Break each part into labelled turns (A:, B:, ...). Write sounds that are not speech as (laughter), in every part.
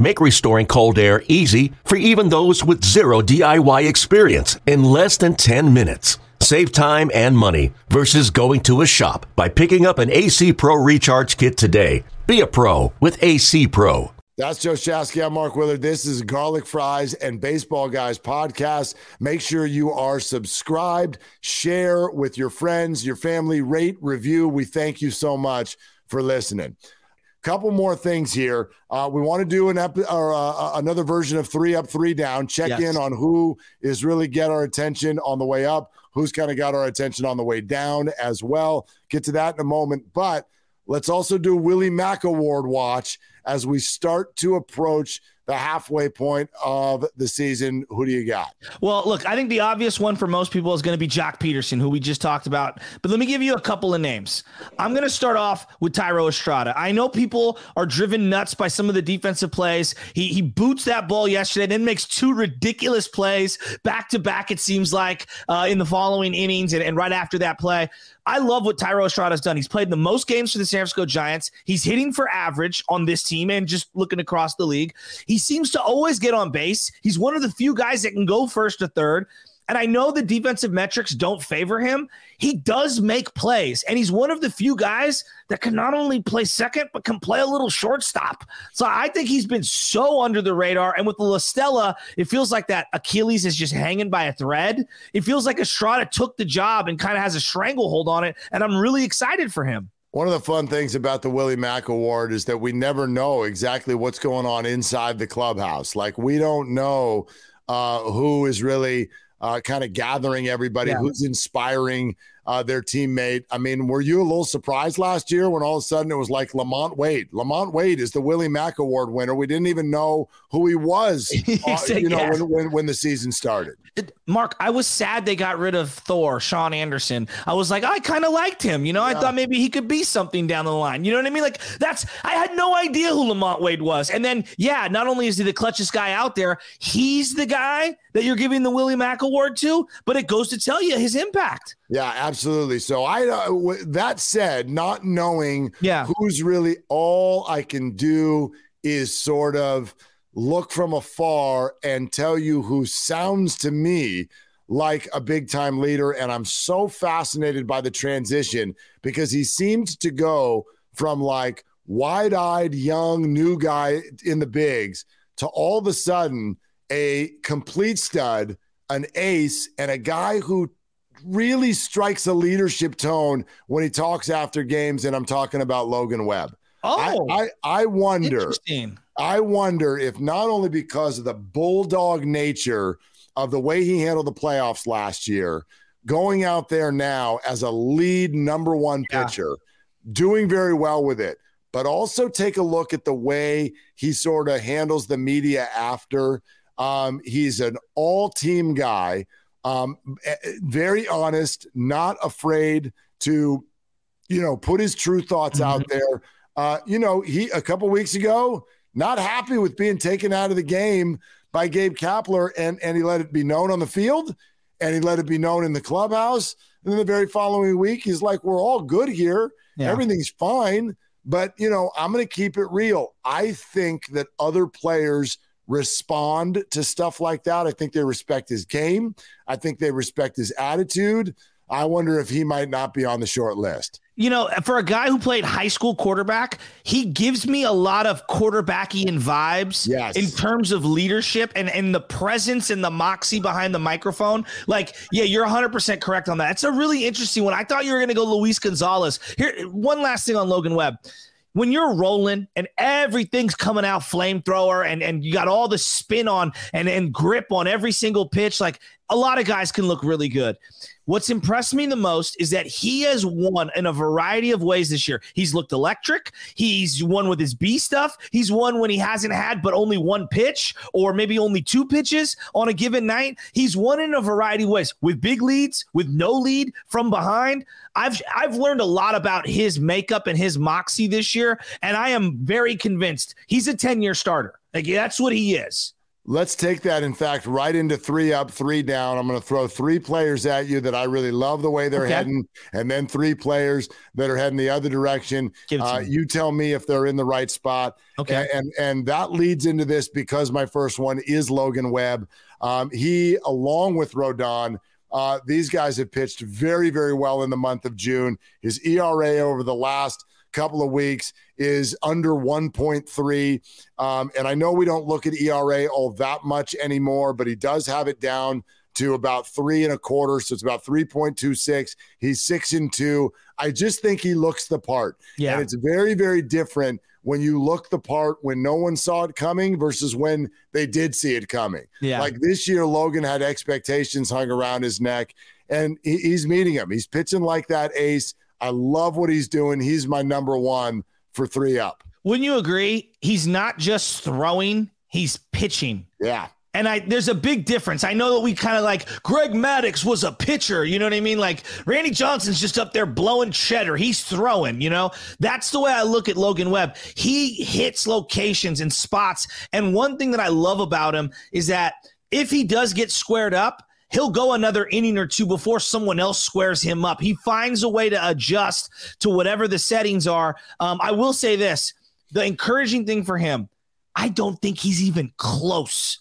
A: Make restoring cold air easy for even those with zero DIY experience in less than 10 minutes. Save time and money versus going to a shop by picking up an AC Pro Recharge Kit today. Be a pro with AC Pro.
B: That's Joe Shasky. I'm Mark Willard. This is Garlic Fries and Baseball Guys podcast. Make sure you are subscribed, share with your friends, your family, rate, review. We thank you so much for listening. Couple more things here. Uh, we want to do an ep- or uh, another version of three up, three down. Check yes. in on who is really get our attention on the way up, who's kind of got our attention on the way down as well. Get to that in a moment, but let's also do Willie Mac Award watch as we start to approach the halfway point of the season. Who do you got?
C: Well, look, I think the obvious one for most people is going to be Joc Pederson, who we just talked about. But let me give you a couple of names. I'm going to start off with Thairo Estrada. I know people are driven nuts by some of the defensive plays. He he boots that ball yesterday, then makes two ridiculous plays back to back. It seems like uh, in the following innings and, and right after that play. I love what Thairo Estrada's done. He's played the most games for the San Francisco Giants. He's hitting for average on this team and just looking across the league. He seems to always get on base. He's one of the few guys that can go first to third. And I know the defensive metrics don't favor him. He does make plays, and he's one of the few guys that can not only play second, but can play a little shortstop. So I think he's been so under the radar. And with the La Stella, it feels like that Achilles is just hanging by a thread. It feels like Estrada took the job and kind of has a stranglehold on it. And I'm really excited for him.
B: One of the fun things about the Willie Mac Award is that we never know exactly what's going on inside the clubhouse. Like, we don't know uh, who is really uh, kind of gathering everybody, yeah. who's inspiring uh, their teammate. I mean, were you a little surprised last year when all of a sudden it was like LaMonte Wade? LaMonte Wade is the Willie Mac Award winner. We didn't even know who he was, (laughs) uh, you know, when, when, when the season started.
C: Mark, I was sad they got rid of Thor, Shaun Anderson. I was like, I kind of liked him. You know, yeah. I thought maybe he could be something down the line. You know what I mean? Like that's I had no idea who LaMonte Wade was. And then, yeah, not only is he the clutchest guy out there, he's the guy that you're giving the Willie Mac Award to. But it goes to tell you his impact.
B: Yeah, absolutely. So I uh, w- that said, not knowing yeah. who's really all I can do is sort of look from afar and tell you who sounds to me like a big time leader and I'm so fascinated by the transition because he seemed to go from like wide-eyed young new guy in the bigs to all of a sudden a complete stud, an ace and a guy who really strikes a leadership tone when he talks after games, and I'm talking about Logan Webb.
C: Oh,
B: I, I, I wonder. I wonder if not only because of the bulldog nature of the way he handled the playoffs last year, going out there now as a lead number one pitcher, doing very well with it, but also take a look at the way he sort of handles the media after. Um, he's an all team guy um, eh, eh, very honest, not afraid to, you know, put his true thoughts mm-hmm. out there. Uh, you know, he a couple weeks ago, not happy with being taken out of the game by Gabe Kapler, and and he let it be known on the field, and he let it be known in the clubhouse. And then the very following week, he's like, "We're all good here. Yeah. Everything's fine." But you know, I'm going to keep it real. I think that other players respond to stuff like that. I think they respect his game. I think they respect his attitude. I wonder if he might not be on the short list.
C: you know, for a guy who played high school quarterback, he gives me a lot of quarterbackian vibes
B: yes.
C: in terms of leadership and, and the presence and the moxie behind the microphone. Like, yeah, you're 100% correct on that. It's a really interesting one. I thought you were going to go Luis Gonzalez. Here, one last thing on Logan Webb when you're rolling and everything's coming out flamethrower and, and you got all the spin on and, and grip on every single pitch, like a lot of guys can look really good. What's impressed me the most is that he has won in a variety of ways this year. He's looked electric. He's won with his B stuff. He's won when he hasn't had but only one pitch or maybe only two pitches on a given night. He's won in a variety of ways with big leads, with no lead from behind. I've I've learned a lot about his makeup and his moxie this year, and I am very convinced he's a 10-year starter. Like that's what he is.
B: Let's take that, in fact, right into three up, three down. I'm going to throw three players at you that I really love the way they're okay. heading, and then three players that are heading the other direction. Uh, you tell me if they're in the right spot.
C: Okay.
B: And, and, and that leads into this because my first one is Logan Webb. Um, he, along with Rodon, uh, these guys have pitched very, very well in the month of June. His ERA over the last couple of weeks is under 1.3. Um, and I know we don't look at ERA all that much anymore, but he does have it down to about three and a quarter. So it's about 3.26. He's six and two. I just think he looks the part.
C: Yeah.
B: And it's very, very different when you look the part when no one saw it coming versus when they did see it coming.
C: Yeah.
B: Like this year, Logan had expectations hung around his neck and he's meeting them. He's pitching like that ace. I love what he's doing. He's my number one for three up.
C: Wouldn't you agree? He's not just throwing, he's pitching.
B: Yeah.
C: And I there's a big difference. I know that we kind of like Greg Maddux was a pitcher, you know what I mean? Like Randy Johnson's just up there blowing cheddar. He's throwing, you know? That's the way I look at Logan Webb. He hits locations and spots. And one thing that I love about him is that if he does get squared up, he'll go another inning or two before someone else squares him up. He finds a way to adjust to whatever the settings are. Um, I will say this the encouraging thing for him, I don't think he's even close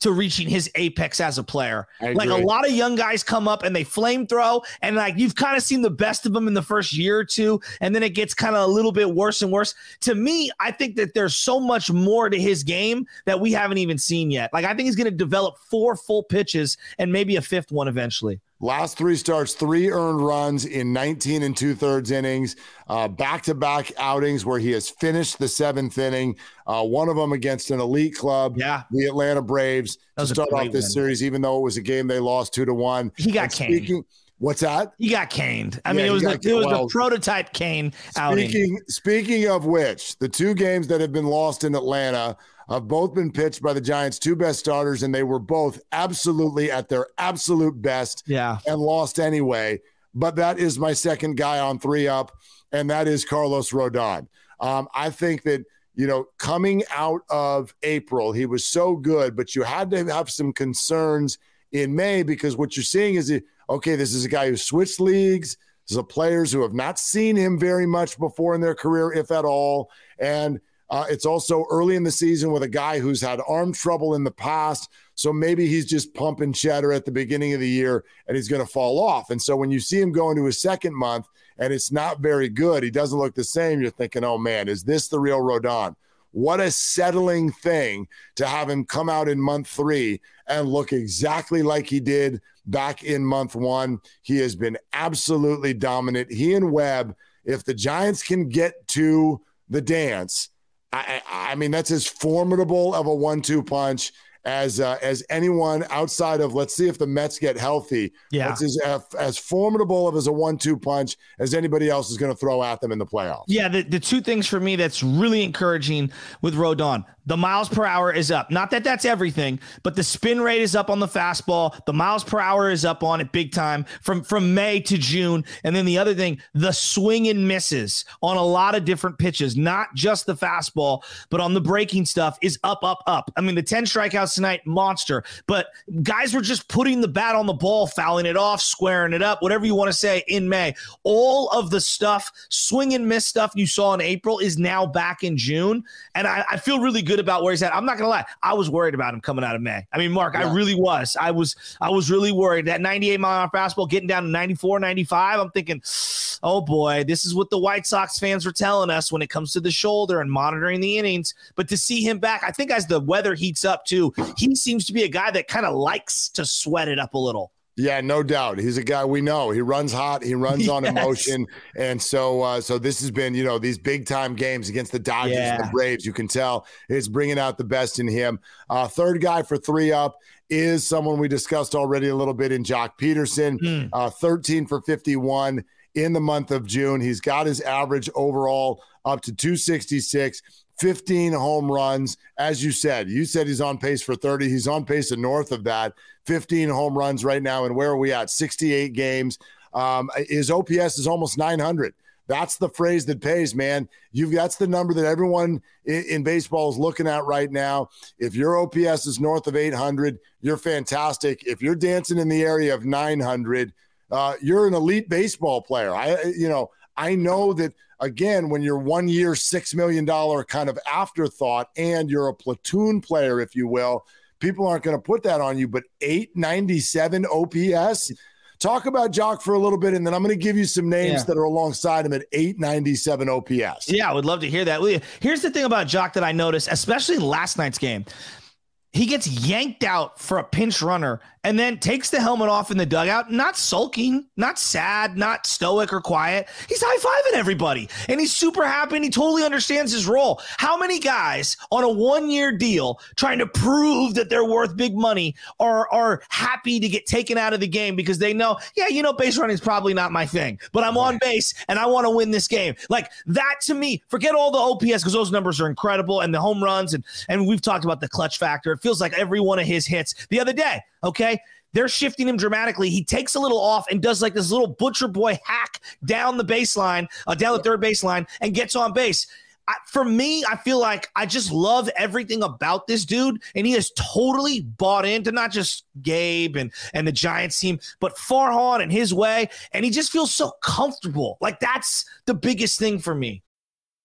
C: to reaching his apex as a player. Like a lot of young guys come up and they flame throw, and like you've kind of seen the best of them in the first year or two, and then it gets kind of a little bit worse and worse. To me, I think that there's so much more to his game that we haven't even seen yet. Like I think he's going to develop four full pitches and maybe a fifth one eventually.
B: Last three starts, three earned runs in 19 and two thirds innings, back to back outings where he has finished the seventh inning. Uh, one of them against an elite club,
C: yeah,
B: the Atlanta Braves, to start off this win. series, even though it was a game they lost two to one.
C: He got Cained.
B: What's that?
C: He got Cained. I yeah, mean, it was the, it was well, the prototype Cain outing.
B: Speaking, speaking of which, the two games that have been lost in Atlanta have both been pitched by the Giants' two best starters, and they were both absolutely at their absolute best
C: yeah.
B: and lost anyway. But that is my second guy on three up, and that is Carlos Rodon. Um, I think that, you know, coming out of April, he was so good, but you had to have some concerns in May because what you're seeing is, okay, this is a guy who switched leagues. This is a players who have not seen him very much before in their career, if at all. And uh, it's also early in the season with a guy who's had arm trouble in the past. So maybe he's just pumping cheddar at the beginning of the year and he's going to fall off. And so when you see him go into his second month and it's not very good, he doesn't look the same. You're thinking, oh man, is this the real Rodon? What a settling thing to have him come out in month three and look exactly like he did back in month one. He has been absolutely dominant. He and Webb, if the Giants can get to the dance, I, I mean, that's as formidable of a one-two punch as uh, as anyone outside of. Let's see if the Mets get healthy.
C: Yeah,
B: that's as uh, as formidable of as a one-two punch as anybody else is going to throw at them in the playoffs.
C: Yeah, the, the two things for me that's really encouraging with Rodon the miles per hour is up. Not that that's everything, but the spin rate is up on the fastball. The miles per hour is up on it big time from from May to June. And then the other thing, the swing and misses on a lot of different pitches, not just the fastball, but on the breaking stuff is up, up, up. I mean, the 10 strikeouts tonight, monster. But guys were just putting the bat on the ball, fouling it off, squaring it up, whatever you want to say in May. All of the stuff, swing and miss stuff you saw in April is now back in June. And I, I feel really good good about where he's at. I'm not gonna lie, I was worried about him coming out of May. I mean, Mark, yeah. I really was. I was I was really worried. That 98 mile an hour fastball getting down to 94, 95. I'm thinking, oh boy, this is what the White Sox fans were telling us when it comes to the shoulder and monitoring the innings. But to see him back, I think as the weather heats up too, he seems to be a guy that kind of likes to sweat it up a little.
B: Yeah, no doubt. He's a guy we know. He runs hot. He runs (laughs) yes. on emotion, and so uh, so this has been you know these big time games against the Dodgers yeah. and the Braves. You can tell it's bringing out the best in him. Uh, third guy for three up is someone we discussed already a little bit in Joc Pederson. Mm. Uh, Thirteen for fifty one in the month of June. He's got his average overall up to two sixty six. 15 home runs. As you said, you said he's on pace for 30. He's on pace and north of that. 15 home runs right now. And where are we at? 68 games. Um, his OPS is almost 900. That's the phrase that pays, man. You've that's the number that everyone in, in, baseball is looking at right now. If your OPS is north of 800, you're fantastic. If you're dancing in the area of 900, uh, you're an elite baseball player. I, you know, I know that again, when you're one year, $6 million kind of afterthought and you're a platoon player, if you will, people aren't going to put that on you. But 897 OPS. Talk about Joc for a little bit, and then I'm going to give you some names yeah. that are alongside him at 897 OPS.
C: Yeah, I would love to hear that. Here's the thing about Joc that I noticed, especially last night's game. He gets yanked out for a pinch runner and then takes the helmet off in the dugout, not sulking, not sad, not stoic or quiet. He's high fiving everybody and he's super happy and he totally understands his role. How many guys on a one year deal trying to prove that they're worth big money are, are happy to get taken out of the game because they know, yeah, you know, base running is probably not my thing, but I'm on base and I want to win this game. Like that to me, forget all the OPS because those numbers are incredible and the home runs and, and we've talked about the clutch factor. It feels like every one of his hits the other day. Okay. They're shifting him dramatically. He takes a little off and does like this little butcher boy hack down the baseline, uh, down the third baseline, and gets on base. I, for me, I feel like I just love everything about this dude, and he has totally bought into not just Gabe and and the Giants team, but Farhan and his way, and he just feels so comfortable. Like that's the biggest thing for me.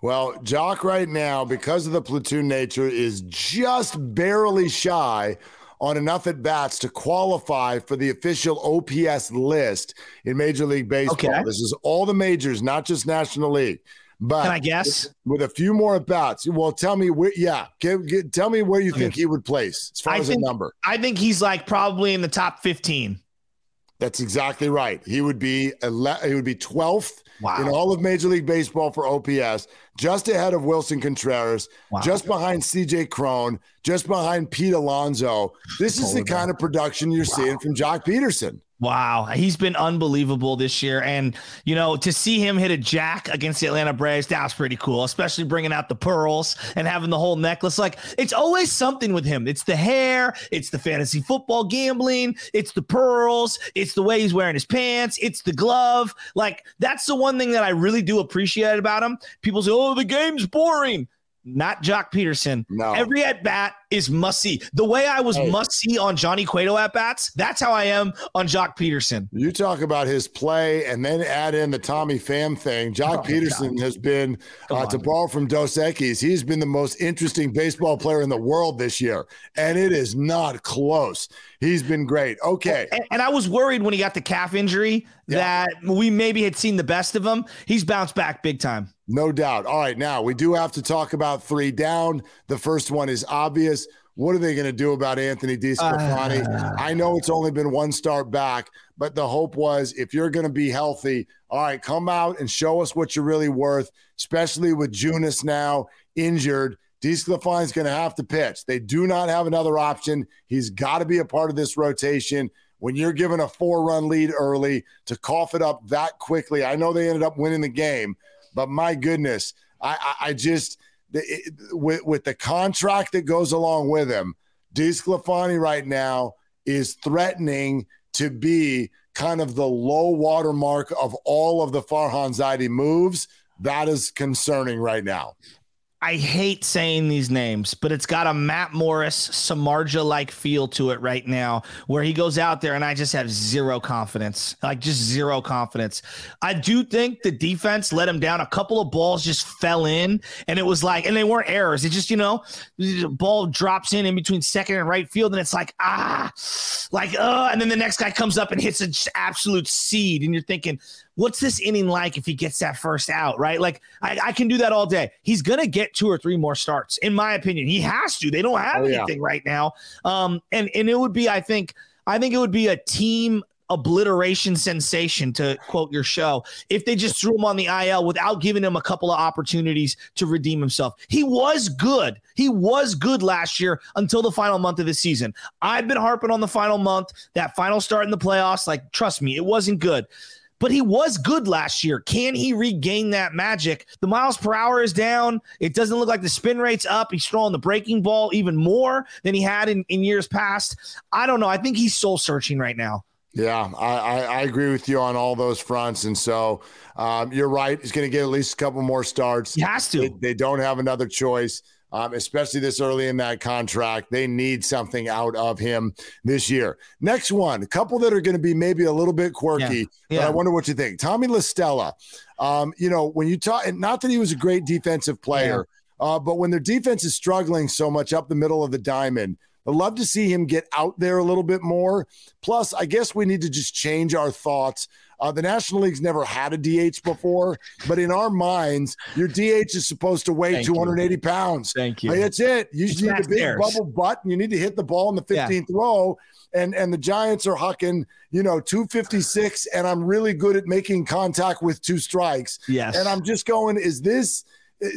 B: Well, Joc right now, because of the platoon nature, is just barely shy on enough at bats to qualify for the official OPS list in Major League Baseball. Okay. This is all the majors, not just National League. But
C: can I guess
B: with, with a few more at bats? Well, tell me where. Yeah, tell me where you okay. think he would place as far I as
C: think,
B: a number.
C: I think he's like probably in the top fifteen.
B: That's exactly right. He would be ele- he would be 12th wow. in all of Major League Baseball for OPS, just ahead of Willson Contreras, wow. just behind CJ Cron, just behind Pete Alonso. This is the kind of production you're wow. seeing from Joc Pederson.
C: Wow, he's been unbelievable this year, and you know to see him hit a jack against the Atlanta Braves, that was pretty cool. Especially bringing out the pearls and having the whole necklace. Like it's always something with him. It's the hair, it's the fantasy football gambling, it's the pearls, it's the way he's wearing his pants, it's the glove. Like that's the one thing that I really do appreciate about him. People say, "Oh, the game's boring." Not Joc Pederson. No. Every at bat is must see. The way I was hey. must see on Johnny Cueto at bats, that's how I am on Joc Pederson.
B: You talk about his play and then add in the Tommy Pham thing. Joc oh, Pederson God. has been, uh, to borrow from Dos Equis, he's been the most interesting baseball player in the world this year. And it is not close. He's been great. Okay.
C: And, and I was worried when he got the calf injury yeah. that we maybe had seen the best of him. He's bounced back big time.
B: No doubt. All right, now we do have to talk about three down. The first one is obvious. What are they going to do about Anthony DeSclafani? Uh, I know it's only been one start back, but the hope was if you're going to be healthy, all right, come out and show us what you're really worth, especially with Junis now injured. DeSclafani's going to have to pitch. They do not have another option. He's got to be a part of this rotation. When you're given a four run lead early to cough it up that quickly, I know they ended up winning the game, but my goodness, I, I, I just the, with, with the contract that goes along with him, DeSclafani right now is threatening to be kind of the low watermark of all of the Farhan Zaidi moves. That is concerning right now.
C: I hate saying these names, but it's got a Matt Morris, Samardzija like feel to it right now, where he goes out there and I just have zero confidence, like just zero confidence. I do think the defense let him down. A couple of balls just fell in, and it was like, and they weren't errors. It just, you know, the ball drops in in between second and right field, and it's like, ah, like, uh, and then the next guy comes up and hits an absolute seed, and you're thinking, what's this inning like if he gets that first out, right? Like I, I, can do that all day. He's gonna get two or three more starts, in my opinion. He has to. They don't have oh, anything yeah. right now. Um, and and it would be, I think, I think it would be a team obliteration sensation to quote your show if they just threw him on the IL without giving him a couple of opportunities to redeem himself. He was good. He was good last year until the final month of the season. I've been harping on the final month, that final start in the playoffs. Like, trust me, it wasn't good but he was good last year. Can he regain that magic? The miles per hour is down. It doesn't look like the spin rate's up. He's throwing the breaking ball even more than he had in, in years past. I don't know. I think he's soul searching right now.
B: Yeah, I, I, I, agree with you on all those fronts. And so um, you're right. He's going to get at least a couple more starts.
C: He has to.
B: They, they don't have another choice um, especially this early in that contract. They need something out of him this year. Next one, a couple that are going to be maybe a little bit quirky, yeah. Yeah. but I wonder what you think. Tommy La Stella, um, you know, when you talk, not that he was a great defensive player, yeah. uh, but when their defense is struggling so much up the middle of the diamond, I'd love to see him get out there a little bit more. Plus, I guess we need to just change our thoughts uh, the National League's never had a DH before, but in our minds, your DH is supposed to weigh Thank 280 you. pounds.
C: Thank you.
B: Like, that's it. You need a big bubble butt, and you need to hit the ball in the 15th yeah. row. And and the Giants are hucking, you know, 256, and I'm really good at making contact with two strikes.
C: Yes.
B: And I'm just going, is this Uh,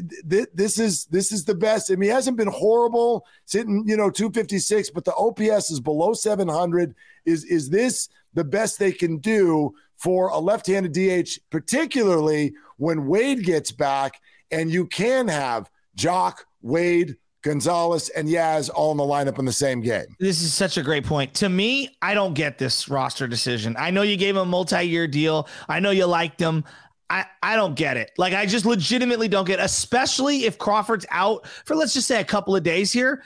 B: this is this is the best. I mean, he hasn't been horrible sitting, you know, 256, but the OPS is below 700. Is is this the best they can do for a left-handed DH, particularly when Wade gets back, and you can have Jock, Wade, Gonzalez, and Yaz all in the lineup in the same game.
C: This is such a great point. To me, I don't get this roster decision. I know you gave him a multi-year deal. I know you liked him. I, I don't get it. Like I just legitimately don't get, especially if Crawford's out for let's just say a couple of days here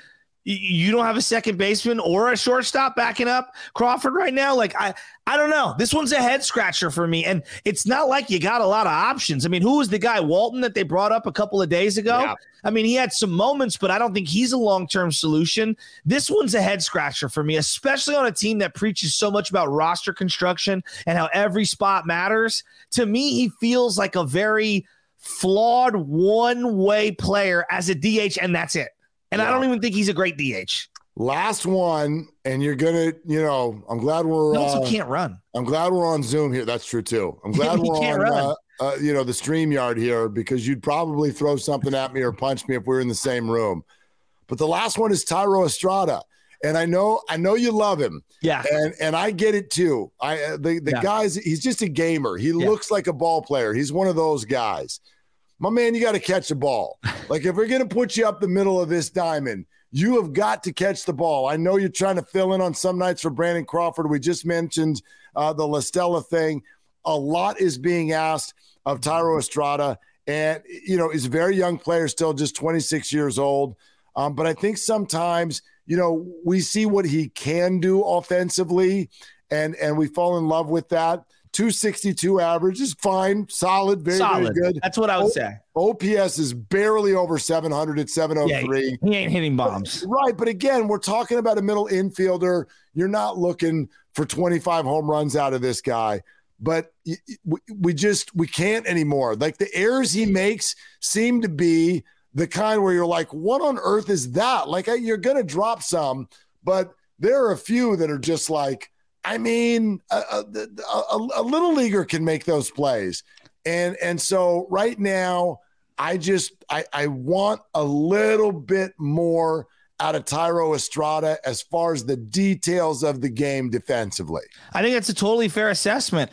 C: you don't have a second baseman or a shortstop backing up Crawford right now. Like I, I don't know. This one's a head scratcher for me, and it's not like you got a lot of options. I mean, who was the guy Walton that they brought up a couple of days ago? Yeah. I mean, he had some moments, but I don't think he's a long term solution. This one's a head scratcher for me, especially on a team that preaches so much about roster construction and how every spot matters. To me, he feels like a very flawed one way player as a DH, and that's it. And yeah. I don't even think he's a great DH.
B: Last one, and you're gonna, you know, I'm glad we're.
C: He also uh, can't run.
B: I'm glad we're on Zoom here. That's true too. I'm (laughs) glad we're on, uh, uh, you know, the StreamYard here because you'd probably throw something at me or punch me if we were in the same room. But the last one is Thairo Estrada, and I know, I know you love him.
C: Yeah,
B: and and I get it too. I uh, the the yeah. guys, he's just a gamer. He yeah. looks like a ball player. He's one of those guys my man, you got to catch the ball. Like if we're going to put you up the middle of this diamond, you have got to catch the ball. I know you're trying to fill in on some nights for Brandon Crawford. We just mentioned uh, the La Stella thing. A lot is being asked of Thairo Estrada, and you know he's a very young player, still just 26 years old. Um, but I think sometimes you know we see what he can do offensively, and and we fall in love with that. 262 average is fine, solid, very, solid. very good.
C: That's what I would o- say.
B: OPS is barely over 700 at 703.
C: Yeah, he ain't hitting bombs.
B: But, right. But again, we're talking about a middle infielder. You're not looking for 25 home runs out of this guy. But we just we can't anymore. Like the errors he makes seem to be the kind where you're like, what on earth is that? Like you're gonna drop some, but there are a few that are just like, I mean, a, a, a, a, little leaguer can make those plays, and and so right now, I just I, I want a little bit more out of Thairo Estrada as far as the details of the game defensively.
C: I think that's a totally fair assessment.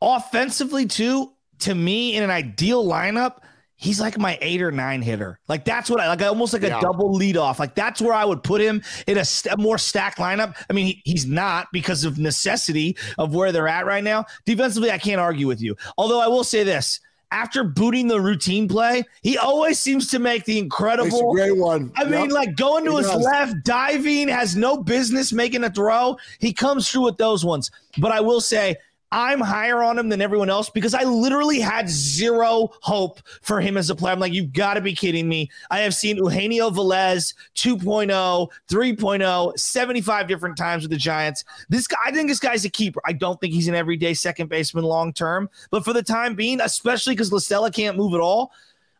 C: Offensively, too, to me, in an ideal lineup, he's like my eight or nine hitter. Like that's what I like, almost like a double lead off. Like that's where I would put him in a, st- more stacked lineup. I mean, he, he's not because of necessity of where they're at right now. Defensively, I can't argue with you. Although I will say this after booting the routine play, he always seems to make the incredible
B: great one.
C: I mean, like going to he his does. left, diving, has no business making a throw. He comes through with those ones. But I will say, I'm higher on him than everyone else because I literally had zero hope for him as a player. I'm like, you've got to be kidding me. I have seen Eugenio Velez 2.0, 3.0, 75 different times with the Giants. This guy, I think this guy's a keeper. I don't think he's an everyday second baseman long term, but for the time being, especially because LaStella can't move at all,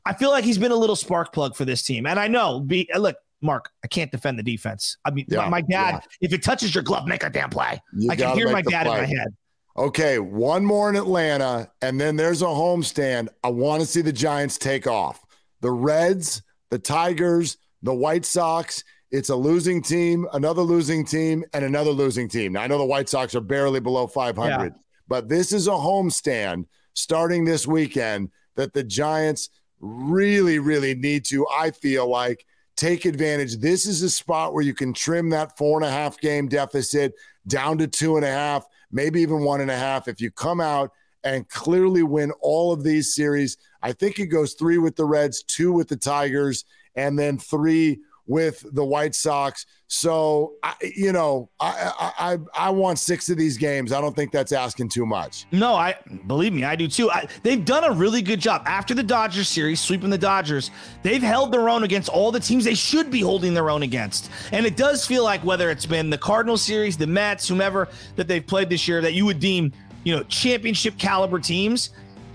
C: I feel like he's been a little spark plug for this team. And I know, be uh, look, Mark, I can't defend the defense. I mean, yeah, my, my, dad, yeah. if it touches your glove, make a damn play. You I can hear my dad play. in my head.
B: Okay, one more in Atlanta, and then there's a homestand. I want to see the Giants take off. The Reds, the Tigers, the White Sox. It's a losing team, another losing team, and another losing team. Now, I know the White Sox are barely below 500, yeah. but this is a homestand starting this weekend that the Giants really, really need to, I feel like, take advantage. This is a spot where you can trim that four and a half game deficit down to two and a half maybe even one and a half. If you come out and clearly win all of these series, I think it goes three with the Reds, two with the Tigers, and then three with the White Sox. So, I, you know, I, I I want six of these games. I don't think that's asking too much.
C: No, I believe me, I do too. I, they've done a really good job after the Dodgers series, sweeping the Dodgers. They've held their own against all the teams they should be holding their own against. And it does feel like whether it's been the Cardinal series, the Mets, whomever that they've played this year, that you would deem, you know, championship caliber teams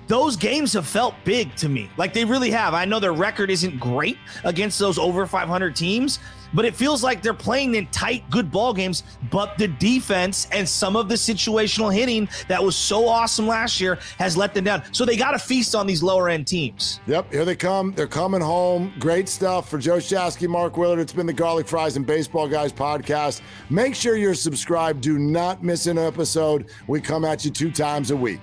C: those games have felt big to me. Like they really have. I know their record isn't great against those over 500 teams, but it feels like they're playing in tight, good ball games. But the defense and some of the situational hitting that was so awesome last year has let them down. So they got to feast on these lower end teams.
B: Yep, here they come. They're coming home. Great stuff for Joe Shasky, Mark Willard. It's been the Garlic Fries and Baseball Guys podcast. Make sure you're subscribed. Do not miss an episode. We come at you two times a week.